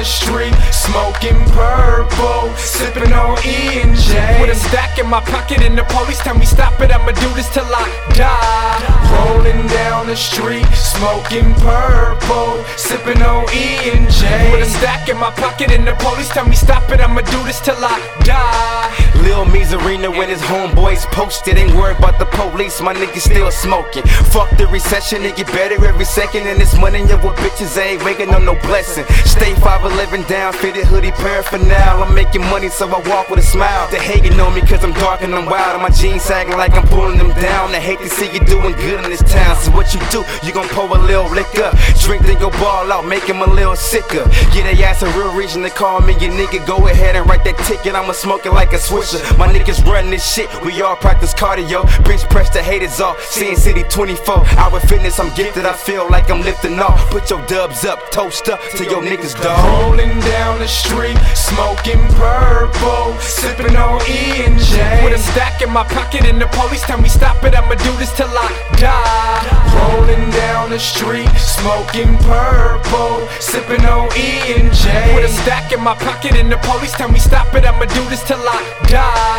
the street, smoking purple, sipping on E and J. With a stack in my pocket and the police tell me stop it, I'ma do this till I die. Rolling down the street, smoking purple, sipping on E and J. With a stack in my pocket and the police tell me stop it, I'ma do this Mizarino when his homeboys posted. Ain't worried about the police, my niggas still smoking. Fuck the recession, it get better every second. And this money of what bitches ain't waking up no blessing. Stay 5'11 down, fitted hoodie paraphernalia. I'm making money so I walk with a smile. They hating on me cause I'm dark and I'm wild. And my jeans sagging like I'm pulling them down. They hate to see you doing good in this town. So what you do, you gon' pour a little liquor. Drink, then go ball out, make him a little sicker. Get a ass a real reason to call me your nigga. Go ahead and write that ticket, I'ma smoke it like a swisher. My niggas run this shit, we all practice cardio. Bench press the haters off. Sin City 24 hour fitness, I'm gifted, I feel like I'm lifting off. Put your dubs up, toast up to your niggas, dog. Rolling down the street, smoking purple, sipping on E and J. With a stack in my pocket and the police tell me stop it, I'ma do this till I die. Rolling down the street, smoking purple, sipping on E and J. With a stack in my pocket and the police tell me stop it, I'ma do this till I die.